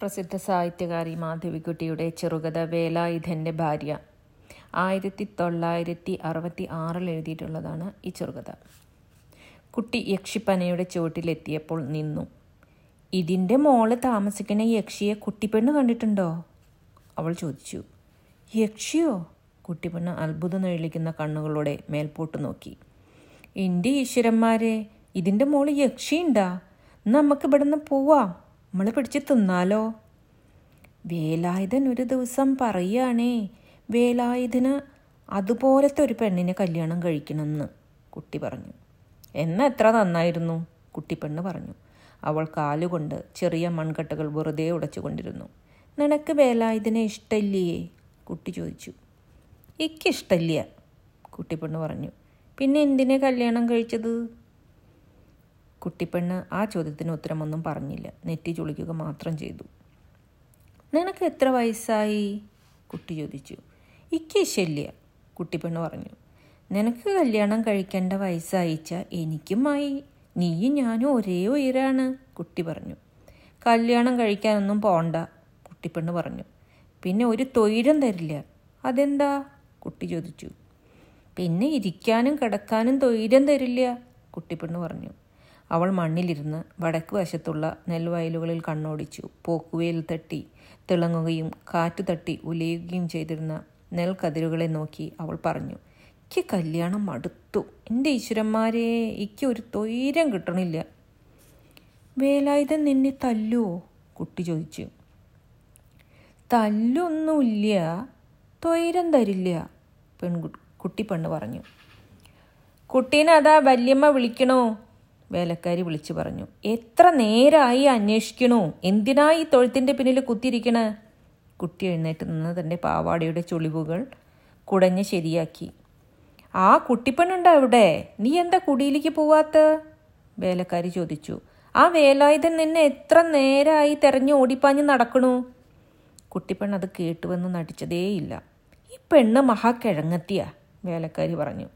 പ്രസിദ്ധ സാഹിത്യകാരി മാധവിക്കുട്ടിയുടെ ചെറുകഥ വേലായുധന്റെ ഭാര്യ. ആയിരത്തി തൊള്ളായിരത്തി അറുപത്തി ആറിൽ എഴുതിയിട്ടുള്ളതാണ് ഈ ചെറുകഥ. കുട്ടി യക്ഷിപ്പനയുടെ ചുവട്ടിലെത്തിയപ്പോൾ നിന്നു. ഇതിന്റെ മോൾ താമസിക്കുന്ന യക്ഷിയെ കുട്ടിപ്പെണ്ണ് കണ്ടിട്ടുണ്ടോ? അവൾ ചോദിച്ചു. യക്ഷിയോ? കുട്ടിപ്പെണ്ണ് അത്ഭുതം നെഴിളിക്കുന്ന കണ്ണുകളോടെ മേൽപോട്ട് നോക്കി. എന്റെ ഈശ്വരന്മാരെ ഇതിന്റെ മോൾ യക്ഷിയുണ്ടാ? നമുക്ക് ഇവിടുന്ന് പോവാം. നമ്മൾ പിടിച്ച് തിന്നാലോ? വേലായുധൻ ഒരു ദിവസം പറയുകയാണേ വേലായുധന് അതുപോലത്തെ ഒരു പെണ്ണിനെ കല്യാണം കഴിക്കണമെന്ന് കുട്ടി പറഞ്ഞു. എന്നാ എത്ര നന്നായിരുന്നു കുട്ടിപ്പെണ്ണ് പറഞ്ഞു. അവൾ കാലുകൊണ്ട് ചെറിയ മൺകട്ടകൾ വെറുതെ ഉടച്ചുകൊണ്ടിരുന്നു നിനക്ക് വേലായുധനെ ഇഷ്ടമില്ലയേ കുട്ടി ചോദിച്ചു. ഇക്കിഷ്ടമില്ല കുട്ടിപ്പെണ്ണ് പറഞ്ഞു. പിന്നെ എന്തിനെ കല്യാണം കഴിച്ചത്? കുട്ടിപ്പെണ്ണ് ആ ചോദ്യത്തിന് ഉത്തരമൊന്നും പറഞ്ഞില്ല. നെറ്റി ചുളിക്കുക മാത്രം ചെയ്തു. നിനക്ക് എത്ര വയസ്സായി? കുട്ടി ചോദിച്ചു. ഇക്ക് ശല്യ കുട്ടിപ്പെണ്ണ് പറഞ്ഞു. നിനക്ക് കല്യാണം കഴിക്കേണ്ട വയസ്സായിച്ച എനിക്കുമായി നീയും ഞാനും ഒരേ ഉയരാണ് കുട്ടി പറഞ്ഞു. കല്യാണം കഴിക്കാനൊന്നും പോണ്ട കുട്ടിപ്പെണ്ണ് പറഞ്ഞു. പിന്നെ ഒരു തൊയിരം തരില്ല. അതെന്താ? കുട്ടി ചോദിച്ചു. പിന്നെ ഇരിക്കാനും കിടക്കാനും തൊയിരം തരില്ല കുട്ടിപ്പെണ്ണ് പറഞ്ഞു. അവൾ മണ്ണിലിരുന്ന് വടക്ക് വശത്തുള്ള നെൽവയലുകളിൽ കണ്ണോടിച്ചു. പോക്കുവേൽ തട്ടി തിളങ്ങുകയും കാറ്റു തട്ടി ഉലയുകയും ചെയ്തിരുന്ന നെൽക്കതിരുകളെ നോക്കി അവൾ പറഞ്ഞു എനിക്ക് കല്യാണം മടുത്തു. എന്റെ ഈശ്വരന്മാരെ എനിക്ക് ഒരു തൊയിരം കിട്ടണില്ല. വേലായുധൻ നിന്നെ തല്ലുവോ കുട്ടി ചോദിച്ചു. തല്ലൊന്നുമില്ല. തൊയിരം തരില്ല പെൺകുട്ടി പെണ്ണ് പറഞ്ഞു. കുട്ടീനെ അതാ വല്യമ്മ വിളിക്കണോ? വേലക്കാരി വിളിച്ചു പറഞ്ഞു. എത്ര നേരമായി അന്വേഷിക്കണു? എന്തിനാ ഈ തൊഴുത്തിന്റെ പിന്നിൽ കുത്തിയിരിക്കണ? കുട്ടി എഴുന്നേറ്റ് നിന്ന് തന്റെ പാവാടയുടെ ചുളിവുകൾ കുടഞ്ഞ് ശരിയാക്കി. ആ കുട്ടിപ്പണ്ണുണ്ട് അവിടെ? നീ എന്താ കുടിയിലേക്ക് പോവാത്ത? വേലക്കാരി ചോദിച്ചു. ആ വേലായുധൻ നിന്നെ എത്ര നേരമായി തെരഞ്ഞു ഓടിപ്പാഞ്ഞ് നടക്കണു? കുട്ടിപ്പെണ്ണ് അത് കേട്ടുവെന്ന് നടിച്ചതേയില്ല. ഈ പെണ്ണ് മഹാക്കിഴങ്ങത്തിയ വേലക്കാരി പറഞ്ഞു.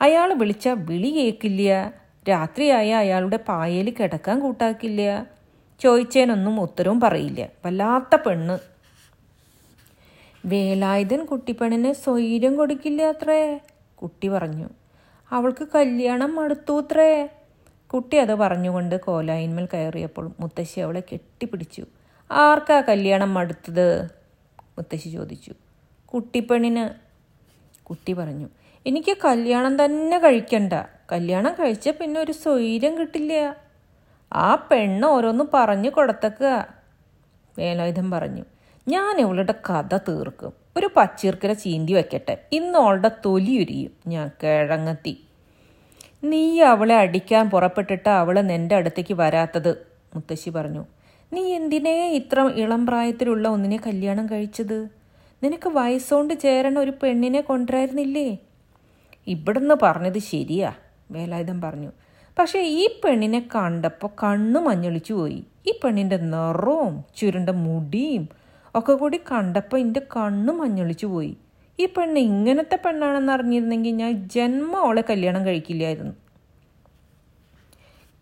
അയാൾ വിളിച്ച വിളി കേൾക്കില്ല രാത്രിയായ അയാളുടെ പായയിൽ കിടക്കാൻ കൂട്ടാക്കില്ല. ചോദിച്ചേനൊന്നും ഉത്തരവും പറയില്ല. വല്ലാത്ത പെണ്ണ്. വേലായുധൻ കുട്ടിപ്പെണ്ണിന് സ്വൈര്യം കൊടുക്കില്ല അത്രേ കുട്ടി പറഞ്ഞു. അവൾക്ക് കല്യാണം മടുത്തൂത്രേ? കുട്ടി അത് പറഞ്ഞുകൊണ്ട് കോലായിന്മേൽ കയറിയപ്പോൾ മുത്തശ്ശി അവളെ കെട്ടിപ്പിടിച്ചു. ആർക്കാ കല്യാണം മടുത്തത്? മുത്തശ്ശി ചോദിച്ചു. കുട്ടിപ്പെണ്ണിന്. കുട്ടി പറഞ്ഞു. എനിക്ക് കല്യാണം തന്നെ കഴിക്കണ്ട. കല്യാണം കഴിച്ച പിന്നെ ഒരു സ്വൈര്യം കിട്ടില്ല. ആ പെണ്ണ് ഓരോന്ന് പറഞ്ഞു കൊടുത്തക്കുക. വേലായുധം പറഞ്ഞു ഞാൻ ഇവളുടെ കഥ തീർക്കും. ഒരു പച്ചീർക്കര ചീന്തി വയ്ക്കട്ടെ ഇന്ന് അവളുടെ തൊലി ഉരിയും. ഞാൻ കിഴങ്ങത്തി. നീ അവളെ അടിക്കാൻ പുറപ്പെട്ടിട്ട് അവൾ നിന്റെ അടുത്തേക്ക് വരാത്തത് മുത്തശ്ശി പറഞ്ഞു. നീ എന്തിനേ ഇത്ര ഇളം പ്രായത്തിലുള്ള ഒന്നിനെ കല്യാണം കഴിച്ചത്? നിനക്ക് വയസ്സുകൊണ്ട് ചേരണ ഒരു പെണ്ണിനെ കൊണ്ടുവരായിരുന്നില്ലേ? ഇവിടുന്ന് പറഞ്ഞത് ശരിയാ. വേലായുധം പറഞ്ഞു. പക്ഷേ ഈ പെണ്ണിനെ കണ്ടപ്പോൾ കണ്ണ് മഞ്ഞളിച്ചു പോയി. ഈ പെണ്ണിന്റെ നിറവും ചുരുണ്ട മുടിയും ഒക്കെ കൂടി കണ്ടപ്പോൾ എന്റെ കണ്ണ് മഞ്ഞളിച്ചു പോയി. ഈ പെണ്ണ് ഇങ്ങനത്തെ പെണ്ണാണെന്ന് അറിഞ്ഞിരുന്നെങ്കിൽ ഞാൻ ജന്മം അവളെ കല്യാണം കഴിക്കില്ലായിരുന്നു.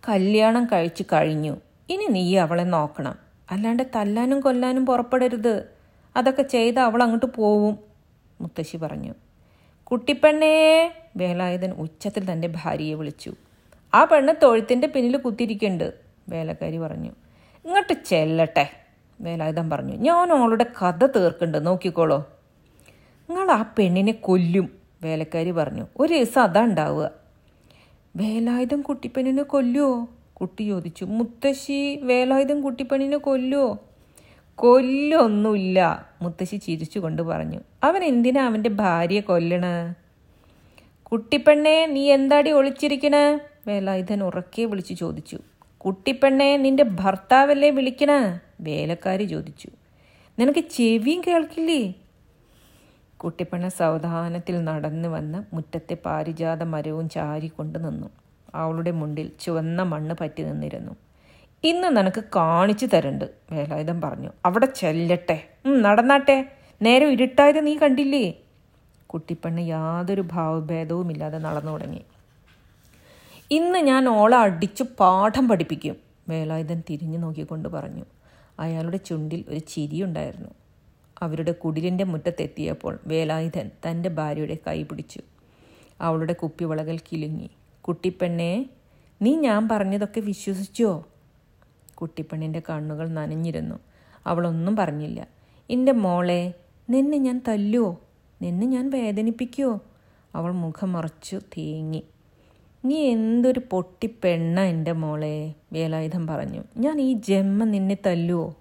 കല്യാണം കഴിച്ചു കഴിഞ്ഞു. ഇനി നീ അവളെ നോക്കണം. അല്ലാണ്ട് തല്ലാനും കൊല്ലാനും പുറപ്പെടരുത്. അതൊക്കെ ചെയ്ത് അവൾ അങ്ങോട്ട് പോവും മുത്തശ്ശി പറഞ്ഞു. കുട്ടിപ്പെണ്ണേ. വേലായുധൻ ഉച്ചത്തിൽ തന്റെ ഭാര്യയെ വിളിച്ചു. ആ പെണ്ണ് തൊഴുത്തിന്റെ പിന്നിൽ കുത്തിയിരിക്കുന്നുണ്ട്. വേലക്കാരി പറഞ്ഞു ഇങ്ങോട്ട് ചെല്ലട്ടെ. വേലായുധൻ പറഞ്ഞു ഞാൻ അവളുടെ കഥ തീർക്കുന്നുണ്ട്. നോക്കിക്കോളോ. നിങ്ങൾ ആ പെണ്ണിനെ കൊല്ലും വേലക്കാരി പറഞ്ഞു ഒരു ദിവസം അതാ ഉണ്ടാവുക. വേലായുധം കുട്ടിപ്പെണ്ണിനെ കൊല്ലുവോ? കുട്ടി ചോദിച്ചു മുത്തശ്ശി വേലായുധം കുട്ടിപ്പെണ്ണിനെ കൊല്ലുവോ? കൊല്ലൊന്നുമില്ല മുത്തശ്ശി ചിരിച്ചുകൊണ്ട് പറഞ്ഞു. അവൻ എന്തിനാ അവന്റെ ഭാര്യയെ കൊല്ലണ? കുട്ടിപ്പെണ്ണേ നീ എന്താടി ഒളിച്ചിരിക്കണ? വേലായുധൻ ഉറക്കെ വിളിച്ചു ചോദിച്ചു. കുട്ടിപ്പെണ്ണെ നിന്റെ ഭർത്താവല്ലേ വിളിക്കണ? വേലക്കാരി ചോദിച്ചു. നിനക്ക് ചെവിയും കേൾക്കില്ലേ? കുട്ടിപ്പെണ്ണ സാവധാനത്തിൽ നടന്നു വന്ന് മുറ്റത്തെ പാരിജാത മരവും ചാരിക്കൊണ്ട് നിന്നു. അവളുടെ മുണ്ടിൽ ചുവന്ന മണ്ണ് പറ്റി നിന്നിരുന്നു. ഇന്ന് നിനക്ക് കാണിച്ചു തരണ്ട് വേലായുധം പറഞ്ഞു. അവിടെ ചെല്ലട്ടെ. നടന്നാട്ടെ. നേരെ ഇരുട്ടായത് നീ കണ്ടില്ലേ? കുട്ടിപ്പെണ്ണ് യാതൊരു ഭാവഭേദവുമില്ലാതെ നടന്നു തുടങ്ങി. ഇന്ന് ഞാൻ ഓളെ അടിച്ചു പാഠം പഠിപ്പിക്കും വേലായുധൻ തിരിഞ്ഞു നോക്കിക്കൊണ്ട് പറഞ്ഞു. അയാളുടെ ചുണ്ടിൽ ഒരു ചിരിയുണ്ടായിരുന്നു അവരുടെ കുടിലിന്റെ മുറ്റത്തെത്തിയപ്പോൾ വേലായുധൻ തന്റെ ഭാര്യയുടെ കൈ പിടിച്ചു. അവളുടെ കുപ്പിവളകൾ കിലുങ്ങി. കുട്ടിപ്പെണ്ണേ നീ ഞാൻ പറഞ്ഞതൊക്കെ വിശ്വസിച്ചോ? കുട്ടിപ്പെണ്ണിന്റെ കണ്ണുകൾ നനഞ്ഞിരുന്നു. അവളൊന്നും പറഞ്ഞില്ല. എന്റെ മോളെ നിന്നെ ഞാൻ തല്ലുവോ? നിന്നെ ഞാൻ വേദനിപ്പിക്കുവോ? അവൾ മുഖം മറച്ചു തേങ്ങി. നീ എന്തൊരു പൊട്ടി പെണ്ണ എന്റെ മോളെ വേലായുധം പറഞ്ഞു. ഞാൻ ഈ ജന്മ നിന്നെ തല്ലുവോ?